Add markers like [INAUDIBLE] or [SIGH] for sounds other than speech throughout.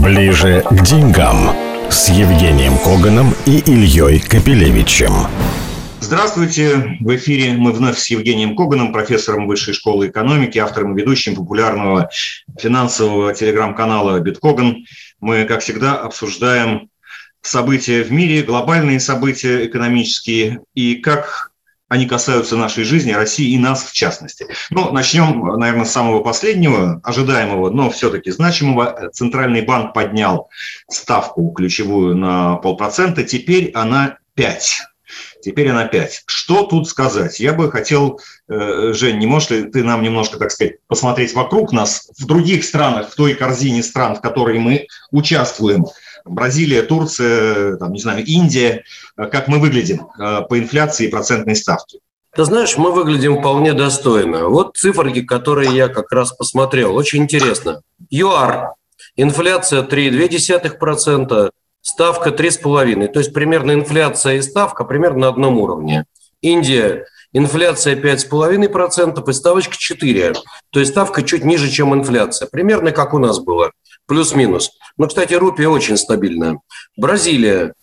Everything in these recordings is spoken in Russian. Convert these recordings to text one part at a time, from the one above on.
Ближе к деньгам с Евгением Коганом и Ильей Капелевичем. Здравствуйте! В эфире мы вновь с Евгением Коганом, профессором Высшей школы экономики, автором и ведущим популярного финансового телеграм-канала «Биткоган». Мы, как всегда, обсуждаем события в мире, глобальные события экономические и как они касаются нашей жизни, России и нас в частности. Ну, начнем, наверное, с самого последнего, ожидаемого, но все-таки значимого. Центральный банк поднял ставку ключевую на полпроцента, теперь она 5. Теперь она 5. Что тут сказать? Я бы хотел, э, Жень, не можешь ли ты нам немножко, так сказать, посмотреть вокруг нас, в других странах, в той корзине стран, в которой мы участвуем, Бразилия, Турция, там, не знаю, Индия, э, как мы выглядим э, по инфляции и процентной ставке? Ты знаешь, мы выглядим вполне достойно. Вот циферки, которые я как раз посмотрел. Очень интересно. ЮАР. Инфляция 3,2%, ставка 3,5%. То есть примерно инфляция и ставка примерно на одном уровне. Индия. Инфляция 5,5% и ставочка 4%. То есть ставка чуть ниже, чем инфляция. Примерно как у нас было. Плюс-минус. Но, кстати, рупия очень стабильная. Бразилия.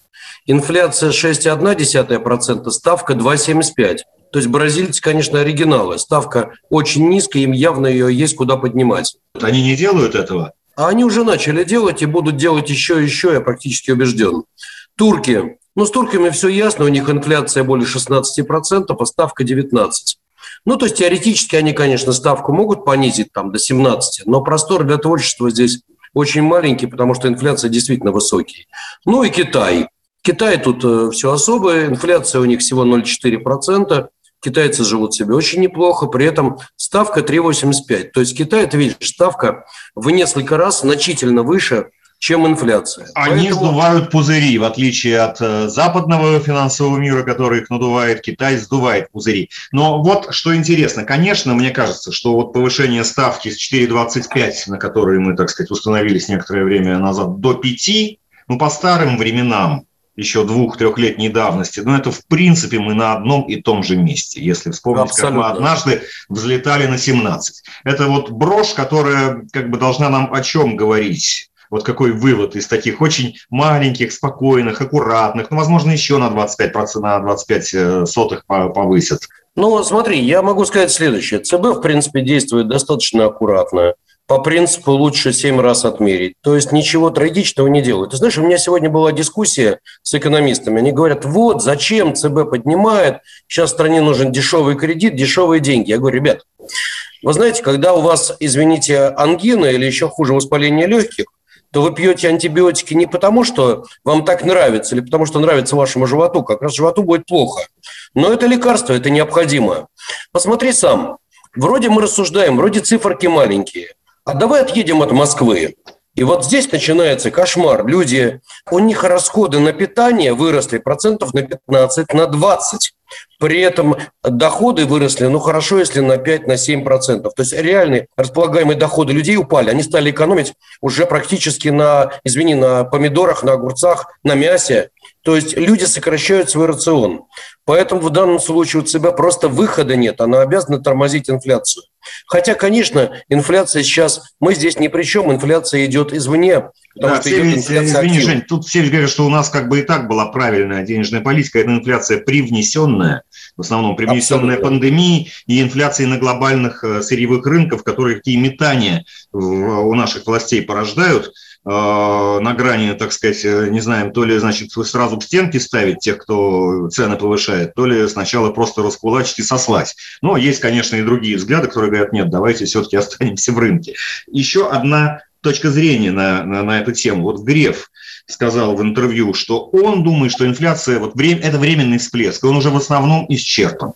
Инфляция 6,1%, ставка 2,75%. То есть бразильцы, конечно, оригиналы. Ставка очень низкая, им явно ее есть куда поднимать. Они не делают этого? А они уже начали делать и будут делать еще и еще, я практически убежден. Турки. Ну, с турками все ясно, у них инфляция более 16%, а ставка 19%. Ну, то есть теоретически они, конечно, ставку могут понизить там до 17, но простор для творчества здесь очень маленький, потому что инфляция действительно высокий. Ну и Китай. Китай тут э, все особое, инфляция у них всего 0,4%, китайцы живут себе очень неплохо, при этом ставка 3,85. То есть Китай, ты видишь, ставка в несколько раз значительно выше – чем инфляция. Они Поэтому... сдувают пузыри, в отличие от э, западного финансового мира, который их надувает, Китай сдувает пузыри. Но вот что интересно, конечно, мне кажется, что вот повышение ставки с 4,25, на которые мы, так сказать, установились некоторое время назад, до 5, ну, по старым временам, еще двух-трехлетней давности, но это в принципе мы на одном и том же месте, если вспомнить, Абсолютно. как мы однажды взлетали на 17. Это вот брошь, которая как бы должна нам о чем говорить? Вот какой вывод из таких очень маленьких, спокойных, аккуратных, ну, возможно, еще на 25%, на 25 э, сотых повысят. Ну, смотри, я могу сказать следующее. ЦБ, в принципе, действует достаточно аккуратно. По принципу лучше 7 раз отмерить. То есть ничего трагичного не делают. Ты знаешь, у меня сегодня была дискуссия с экономистами. Они говорят, вот, зачем ЦБ поднимает, сейчас стране нужен дешевый кредит, дешевые деньги. Я говорю, ребят, вы знаете, когда у вас, извините, ангина или еще хуже воспаление легких, то вы пьете антибиотики не потому, что вам так нравится, или потому, что нравится вашему животу. Как раз животу будет плохо. Но это лекарство, это необходимо. Посмотри сам. Вроде мы рассуждаем, вроде циферки маленькие. А давай отъедем от Москвы. И вот здесь начинается кошмар. Люди, у них расходы на питание выросли процентов на 15, на 20. При этом доходы выросли, ну хорошо, если на 5-7%. На То есть реальные располагаемые доходы людей упали. Они стали экономить уже практически на, извини, на помидорах, на огурцах, на мясе. То есть люди сокращают свой рацион. Поэтому в данном случае у ЦБ просто выхода нет. Она обязана тормозить инфляцию. Хотя, конечно, инфляция сейчас, мы здесь ни при чем, инфляция идет извне. Потому да, что все идет инфляция извини, Жень, тут все говорят, что у нас как бы и так была правильная денежная политика, это инфляция привнесенная, в основном привнесенная Абсолютно. пандемией и инфляцией на глобальных э, сырьевых рынках, которые какие метания у наших властей порождают – на грани, так сказать, э, не знаем, то ли, значит, сразу к стенке ставить тех, кто цены повышает, то ли сначала просто раскулачить и сослать. Но есть, конечно, и другие взгляды, которые говорят, нет, давайте все-таки [LAUGHS] останемся в рынке. Еще одна точка зрения на, на, на эту тему. Вот Греф сказал в интервью, что он думает, что инфляция вот это временный всплеск, он уже в основном исчерпан.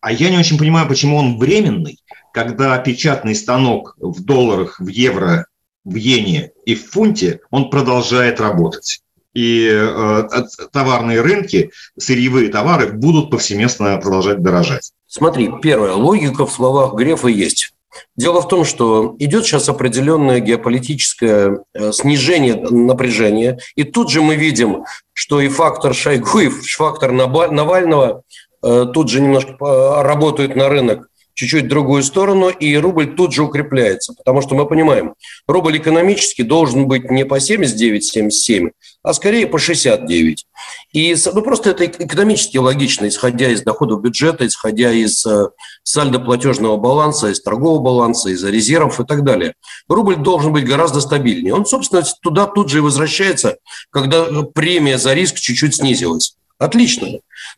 А я не очень понимаю, почему он временный, когда печатный станок в долларах, в евро в иене и в фунте, он продолжает работать. И э, товарные рынки, сырьевые товары будут повсеместно продолжать дорожать. Смотри, первая логика в словах Грефа есть. Дело в том, что идет сейчас определенное геополитическое э, снижение напряжения, и тут же мы видим, что и фактор Шойгу, и фактор Навального э, тут же немножко э, работают на рынок чуть-чуть другую сторону, и рубль тут же укрепляется, потому что мы понимаем, рубль экономически должен быть не по 79-77, а скорее по 69. И ну, просто это экономически логично, исходя из доходов бюджета, исходя из э, сальдо платежного баланса, из торгового баланса, из резервов и так далее. Рубль должен быть гораздо стабильнее. Он, собственно, туда тут же и возвращается, когда премия за риск чуть-чуть снизилась. Отлично.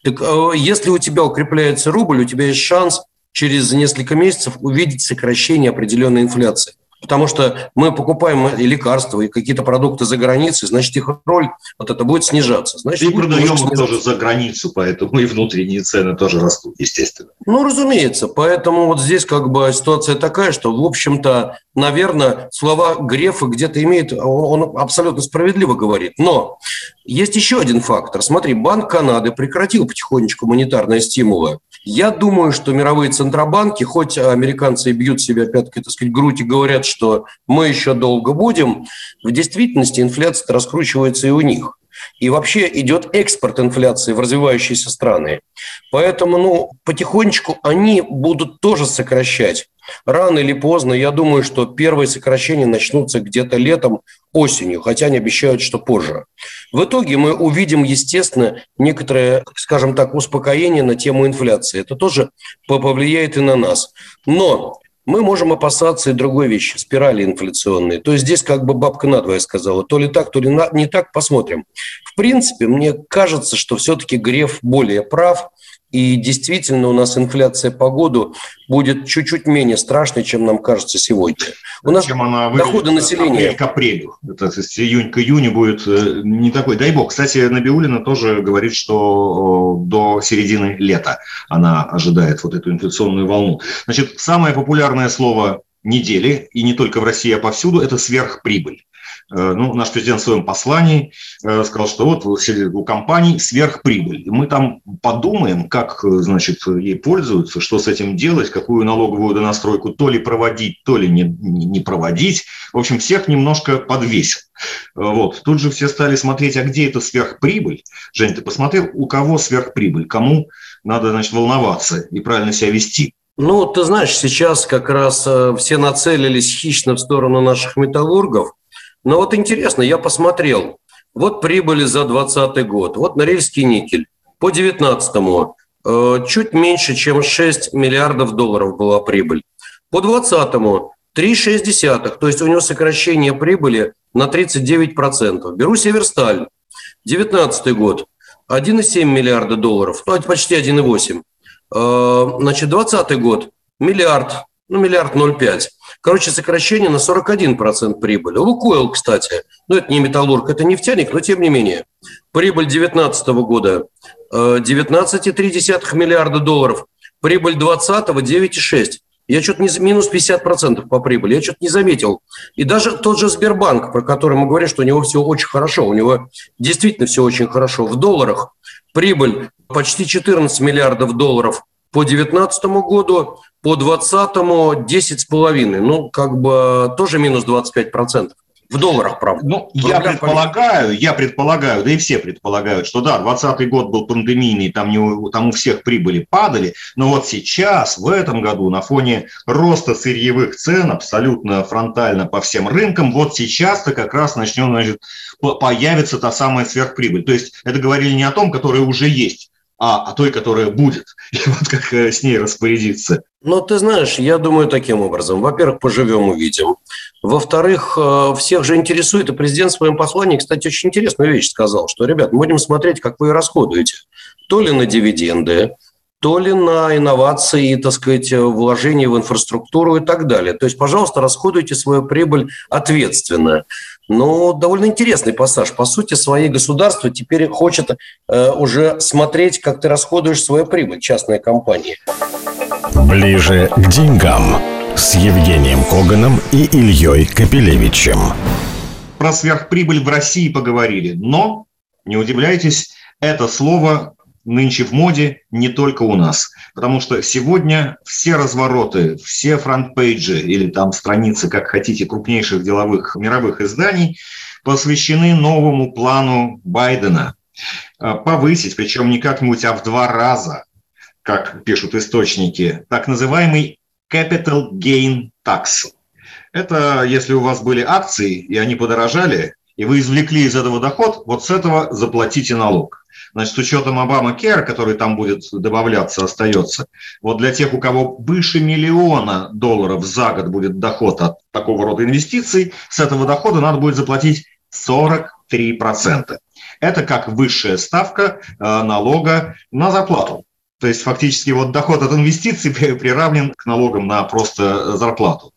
Так э, если у тебя укрепляется рубль, у тебя есть шанс через несколько месяцев увидеть сокращение определенной инфляции. Потому что мы покупаем и лекарства, и какие-то продукты за границей, значит, их роль вот это будет снижаться. Значит, и продаем их тоже за границу, поэтому и внутренние цены тоже растут, естественно. Ну, разумеется. Поэтому вот здесь как бы ситуация такая, что, в общем-то, наверное, слова Грефа где-то имеет, он абсолютно справедливо говорит. Но есть еще один фактор. Смотри, Банк Канады прекратил потихонечку монетарные стимулы. Я думаю, что мировые центробанки, хоть американцы бьют себя пяткой, так сказать, грудь и говорят, что мы еще долго будем, в действительности инфляция раскручивается и у них. И вообще идет экспорт инфляции в развивающиеся страны. Поэтому ну, потихонечку они будут тоже сокращать Рано или поздно, я думаю, что первые сокращения начнутся где-то летом, осенью, хотя они обещают, что позже. В итоге мы увидим, естественно, некоторое, скажем так, успокоение на тему инфляции. Это тоже повлияет и на нас. Но мы можем опасаться и другой вещи, спирали инфляционные. То есть здесь как бы бабка надвое сказала, то ли так, то ли не так, посмотрим. В принципе, мне кажется, что все-таки Греф более прав, и действительно у нас инфляция по году будет чуть-чуть менее страшной, чем нам кажется сегодня. У нас чем она доходы населения... Апрель к апрелю. Это, то есть июнь к июню будет э, не такой. Дай бог. Кстати, Набиулина тоже говорит, что до середины лета она ожидает вот эту инфляционную волну. Значит, самое популярное слово недели, и не только в России, а повсюду, это сверхприбыль. Э, ну, наш президент в своем послании э, сказал, что вот у компаний сверхприбыль. И мы там подумаем, как, значит, ей пользуются, что с этим делать, какую налоговую донастройку то ли проводить, то ли не, не проводить. В общем, всех немножко подвесил. Вот. Тут же все стали смотреть, а где эта сверхприбыль? Жень, ты посмотрел, у кого сверхприбыль, кому надо, значит, волноваться и правильно себя вести? Ну, ты знаешь, сейчас как раз э, все нацелились хищно в сторону наших металлургов – но вот интересно, я посмотрел. Вот прибыли за 2020 год. Вот Норильский никель. По 2019 э, чуть меньше, чем 6 миллиардов долларов была прибыль. По 2020 3,6. То есть у него сокращение прибыли на 39%. Беру Северсталь. 2019 год. 1,7 миллиарда долларов. Ну, это почти 1,8. Э, значит, 2020 год. Миллиард. Ну, миллиард 0,5. Короче, сокращение на 41% прибыли. Лукойл, кстати, ну это не металлург, это нефтяник, но тем не менее. Прибыль 2019 года 19,3 э, миллиарда долларов. Прибыль 2020 9,6. Я что-то не минус 50% по прибыли, я что-то не заметил. И даже тот же Сбербанк, про который мы говорим, что у него все очень хорошо, у него действительно все очень хорошо. В долларах прибыль почти 14 миллиардов долларов по 2019 году, по 2020 10,5. Ну, как бы тоже минус 25%. В долларах, правда. Ну, я предполагаю, я предполагаю, да и все предполагают, что да, 2020 год был пандемийный, там, не, там у всех прибыли падали, но вот сейчас, в этом году, на фоне роста сырьевых цен абсолютно фронтально по всем рынкам, вот сейчас-то как раз начнет, значит, появится та самая сверхприбыль. То есть это говорили не о том, которая уже есть, а о той, которая будет, [LAUGHS] и вот как э, с ней распорядиться. Ну, ты знаешь, я думаю таким образом. Во-первых, поживем, увидим. Во-вторых, э, всех же интересует, и президент в своем послании, кстати, очень интересную вещь сказал, что, ребят, будем смотреть, как вы расходуете. То ли на дивиденды, то ли на инновации, так сказать, вложения в инфраструктуру и так далее. То есть, пожалуйста, расходуйте свою прибыль ответственно. Но довольно интересный пассаж. По сути, свои государства теперь хочет э, уже смотреть, как ты расходуешь свою прибыль, частная компания. Ближе к деньгам с Евгением Коганом и Ильей Капелевичем. Про сверхприбыль в России поговорили, но, не удивляйтесь, это слово нынче в моде не только у нас. Потому что сегодня все развороты, все фронтпейджи или там страницы, как хотите, крупнейших деловых мировых изданий посвящены новому плану Байдена а, повысить, причем не как-нибудь, а в два раза, как пишут источники, так называемый Capital Gain Tax. Это если у вас были акции, и они подорожали, и вы извлекли из этого доход, вот с этого заплатите налог. Значит, с учетом Обама Кер, который там будет добавляться, остается, вот для тех, у кого выше миллиона долларов за год будет доход от такого рода инвестиций, с этого дохода надо будет заплатить 43%. Это как высшая ставка э, налога на зарплату. То есть фактически вот доход от инвестиций приравнен к налогам на просто зарплату.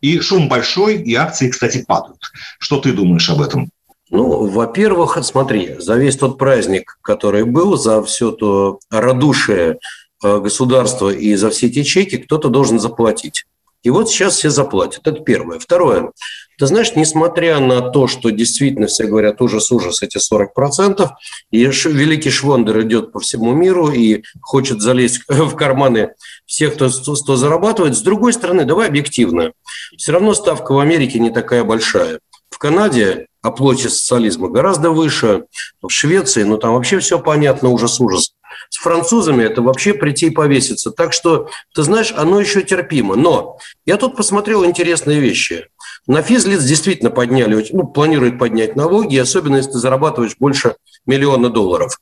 И шум большой, и акции, кстати, падают. Что ты думаешь об этом? Ну, во-первых, смотри, за весь тот праздник, который был, за все то радушие э, государства и за все эти чеки кто-то должен заплатить. И вот сейчас все заплатят. Это первое. Второе. Ты знаешь, несмотря на то, что действительно все говорят ужас-ужас, эти 40%, и великий Швондер идет по всему миру и хочет залезть [LAUGHS] в карманы всех, кто, кто зарабатывает, с другой стороны, давай объективно. Все равно ставка в Америке не такая большая. В Канаде оплоте социализма гораздо выше. В Швеции, ну там вообще все понятно, ужас-ужас. С французами это вообще прийти и повеситься. Так что, ты знаешь, оно еще терпимо. Но я тут посмотрел интересные вещи. На физлиц действительно подняли, ну, планируют поднять налоги, особенно если ты зарабатываешь больше миллиона долларов.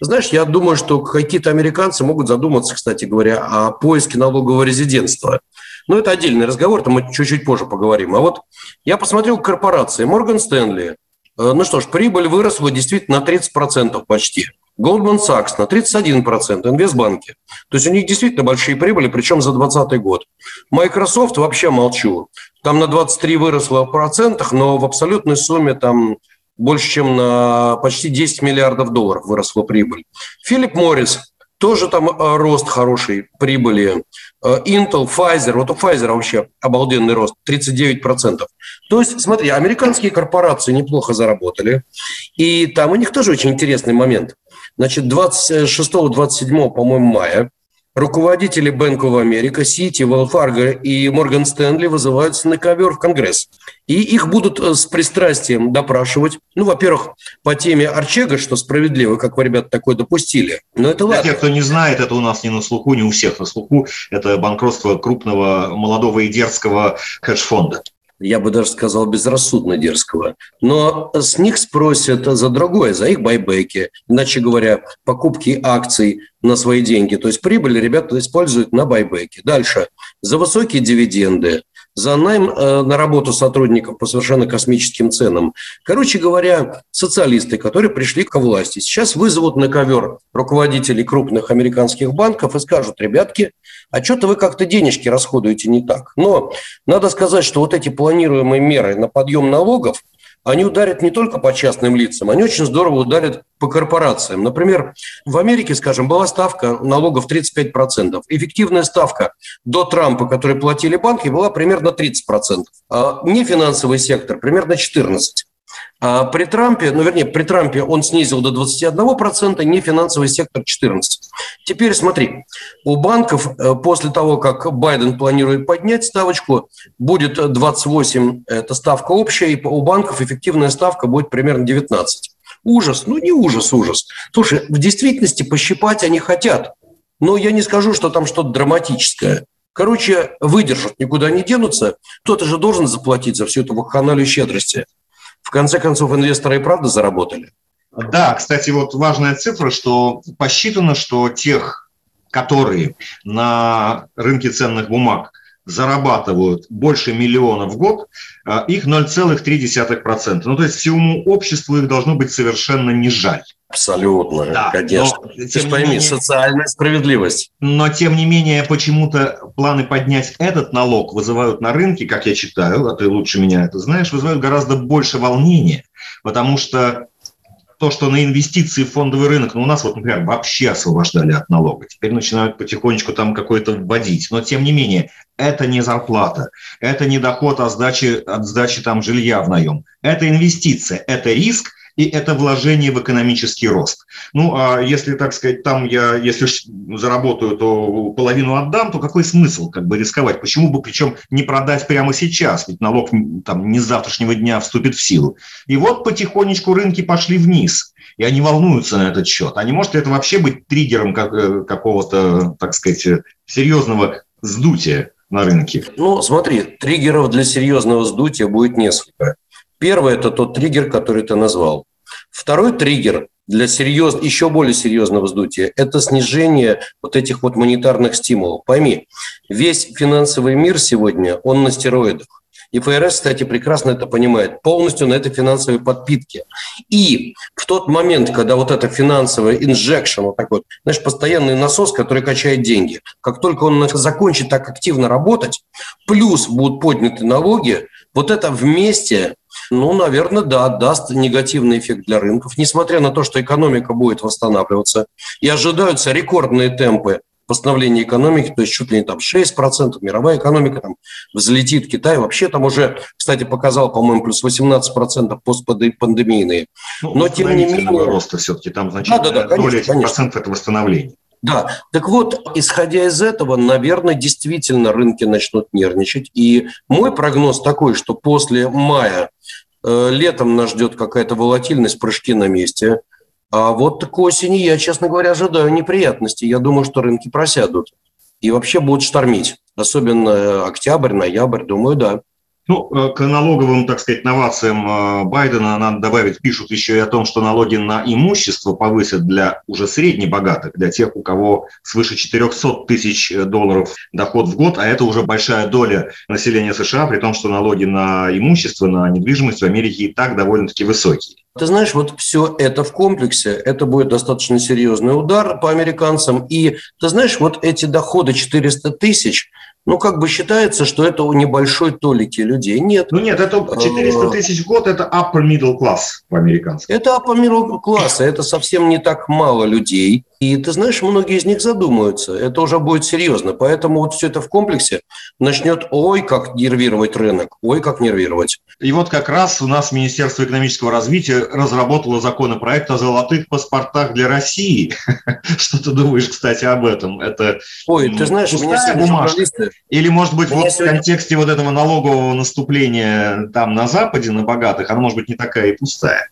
Знаешь, я думаю, что какие-то американцы могут задуматься, кстати говоря, о поиске налогового резидентства. Но это отдельный разговор, там мы чуть-чуть позже поговорим. А вот я посмотрел корпорации. Морган Стэнли. Ну что ж, прибыль выросла действительно на 30% почти. Goldman Sachs на 31%, инвестбанки. То есть у них действительно большие прибыли, причем за 2020 год. Microsoft вообще молчу. Там на 23 выросло в процентах, но в абсолютной сумме там больше, чем на почти 10 миллиардов долларов выросла прибыль. Филипп Моррис тоже там э, рост хороший прибыли. Э, Intel, Pfizer, вот у Pfizer вообще обалденный рост, 39%. То есть, смотри, американские корпорации неплохо заработали, и там у них тоже очень интересный момент. Значит, 26-27, по-моему, мая руководители Bank of America, Citi, Wells Fargo и Morgan Stanley вызываются на ковер в Конгресс. И их будут э, с пристрастием допрашивать. Ну, во-первых, по теме Арчега, что справедливо, как вы, ребята, такое допустили. Но это ладно. Для тех, кто не знает, это у нас не на слуху, не у всех на слуху. Это банкротство крупного, молодого и дерзкого хедж-фонда я бы даже сказал, безрассудно дерзкого. Но с них спросят за другое, за их байбеки, иначе говоря, покупки акций на свои деньги. То есть прибыль ребята используют на байбеки. Дальше. За высокие дивиденды, за найм э, на работу сотрудников по совершенно космическим ценам. Короче говоря, социалисты, которые пришли к власти, сейчас вызовут на ковер руководителей крупных американских банков и скажут, ребятки, а что-то вы как-то денежки расходуете не так. Но надо сказать, что вот эти планируемые меры на подъем налогов, они ударят не только по частным лицам, они очень здорово ударят по корпорациям. Например, в Америке, скажем, была ставка налогов 35%. Эффективная ставка до Трампа, которую платили банки, была примерно 30%. А нефинансовый сектор примерно 14%. А при Трампе, ну, вернее, при Трампе он снизил до 21%, не финансовый сектор 14%. Теперь смотри, у банков э, после того, как Байден планирует поднять ставочку, будет 28, это ставка общая, и у банков эффективная ставка будет примерно 19. Ужас, ну не ужас, ужас. Слушай, в действительности пощипать они хотят, но я не скажу, что там что-то драматическое. Короче, выдержат, никуда не денутся. Кто-то же должен заплатить за всю эту вакханалию щедрости. В конце концов, инвесторы и правда заработали. Да, кстати, вот важная цифра, что посчитано, что тех, которые на рынке ценных бумаг зарабатывают больше миллиона в год, а, их 0,3%. Ну, то есть всему обществу их должно быть совершенно не жаль. Абсолютно, да, конечно. Но, Ты же пойми, менее, социальная справедливость. Но, тем не менее, почему-то планы поднять этот налог вызывают на рынке, как я читаю, а ты лучше меня это знаешь, вызывают гораздо больше волнения, потому что то, что на инвестиции в фондовый рынок, ну, у нас вот, например, вообще освобождали от налога, теперь начинают потихонечку там какой-то вводить, но тем не менее, это не зарплата, это не доход от сдачи, от сдачи там жилья в наем, это инвестиция, это риск, и это вложение в экономический рост. Ну, а если, так сказать, там я, если заработаю, то половину отдам, то какой смысл как бы рисковать? Почему бы, причем, не продать прямо сейчас? Ведь налог там не с завтрашнего дня вступит в силу. И вот потихонечку рынки пошли вниз и они волнуются на этот счет. А не может ли это вообще быть триггером как, э, какого-то, так сказать, серьезного сдутия на рынке? Ну, смотри, триггеров для серьезного сдутия будет несколько. Первый – это тот триггер, который ты назвал. Второй триггер для серьез... еще более серьезного сдутия – это снижение вот этих вот монетарных стимулов. Пойми, весь финансовый мир сегодня, он на стероидах. И ФРС, кстати, прекрасно это понимает, полностью на этой финансовой подпитке. И в тот момент, когда вот это финансовое инжекшн, вот такой, знаешь, постоянный насос, который качает деньги, как только он закончит так активно работать, плюс будут подняты налоги, вот это вместе ну, наверное, да, даст негативный эффект для рынков, несмотря на то, что экономика будет восстанавливаться. И ожидаются рекордные темпы восстановления экономики, то есть чуть ли не там 6%, мировая экономика там взлетит, Китай вообще там уже, кстати, показал, по-моему, плюс 18% постпандемийные. Ну, Но тем не менее... роста все-таки там значительная да, да, да, конечно, доля этих конечно. процентов это восстановление. Да, так вот, исходя из этого, наверное, действительно рынки начнут нервничать. И мой прогноз такой, что после мая летом нас ждет какая-то волатильность, прыжки на месте. А вот к осени я, честно говоря, ожидаю неприятностей. Я думаю, что рынки просядут и вообще будут штормить. Особенно октябрь, ноябрь, думаю, да. Ну, э, к налоговым, так сказать, новациям э, Байдена надо добавить, пишут еще и о том, что налоги на имущество повысят для уже среднебогатых, для тех, у кого свыше 400 тысяч долларов доход в год, а это уже большая доля населения США, при том, что налоги на имущество, на недвижимость в Америке и так довольно-таки высокие. Ты знаешь, вот все это в комплексе, это будет достаточно серьезный удар по американцам. И ты знаешь, вот эти доходы 400 тысяч, ну, как бы считается, что это у небольшой толики людей. Нет. Ну, нет, это 400 э, тысяч в год – это upper middle class по-американски. Это upper middle class, это совсем не так мало людей. И ты знаешь, многие из них задумаются. Это уже будет серьезно. Поэтому вот все это в комплексе начнет, ой, как нервировать рынок, ой, как нервировать. И вот как раз у нас Министерство экономического развития разработало законопроект о золотых паспортах для России. [LAUGHS] Что ты думаешь, кстати, об этом? Это Ой, ты знаешь, у меня журналисты... Или, может быть, вот в контексте вот этого налогового наступления там на Западе, на богатых, она может быть не такая и пустая.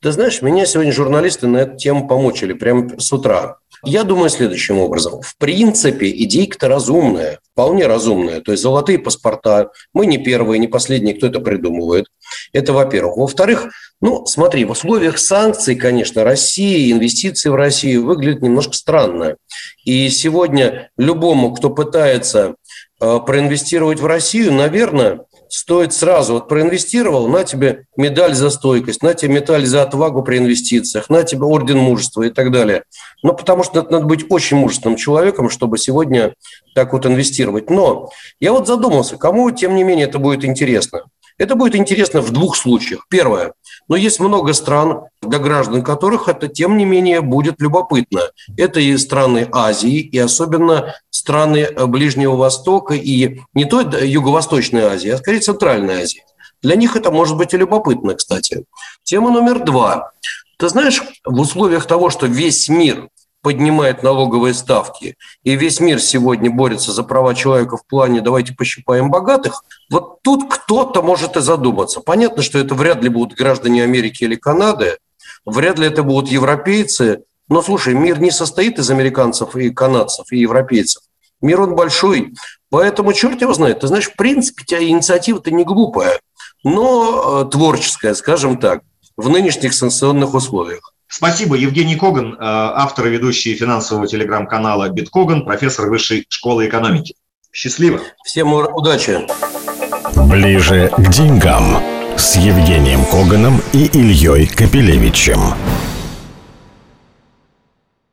Ты знаешь, меня сегодня журналисты на эту тему помучили прямо с утра. Я думаю следующим образом. В принципе, идейка-то разумная, вполне разумная. То есть золотые паспорта. Мы не первые, не последние, кто это придумывает. Это во-первых. Во-вторых, ну, смотри, в условиях санкций, конечно, Россия, инвестиции в Россию выглядят немножко странно. И сегодня любому, кто пытается э, проинвестировать в Россию, наверное, стоит сразу, вот проинвестировал, на тебе медаль за стойкость, на тебе медаль за отвагу при инвестициях, на тебе орден мужества и так далее. Ну, потому что надо быть очень мужественным человеком, чтобы сегодня так вот инвестировать. Но я вот задумался, кому, тем не менее, это будет интересно. Это будет интересно в двух случаях. Первое. Но есть много стран, для граждан которых это, тем не менее, будет любопытно. Это и страны Азии, и особенно страны э, Ближнего Востока, и не то Юго-Восточной Азии, а скорее Центральной Азии. Для них это может быть и любопытно, кстати. Тема номер два. Ты знаешь, в условиях того, что весь мир поднимает налоговые ставки, и весь мир сегодня борется за права человека в плане «давайте пощипаем богатых», вот тут кто-то может и задуматься. Понятно, что это вряд ли будут граждане Америки или Канады, вряд ли это будут европейцы, но, слушай, мир не состоит из американцев и канадцев, и европейцев. Мир он большой, поэтому черт его знает. Ты знаешь, в принципе, инициатива-то не глупая, но э, творческая, скажем так, в нынешних санкционных условиях. Спасибо. Евгений Коган, э, автор и ведущий финансового телеграм-канала «Биткоган», профессор Высшей школы экономики. Счастливо. Всем удачи. Ближе к деньгам с Евгением Коганом и Ильей Капелевичем.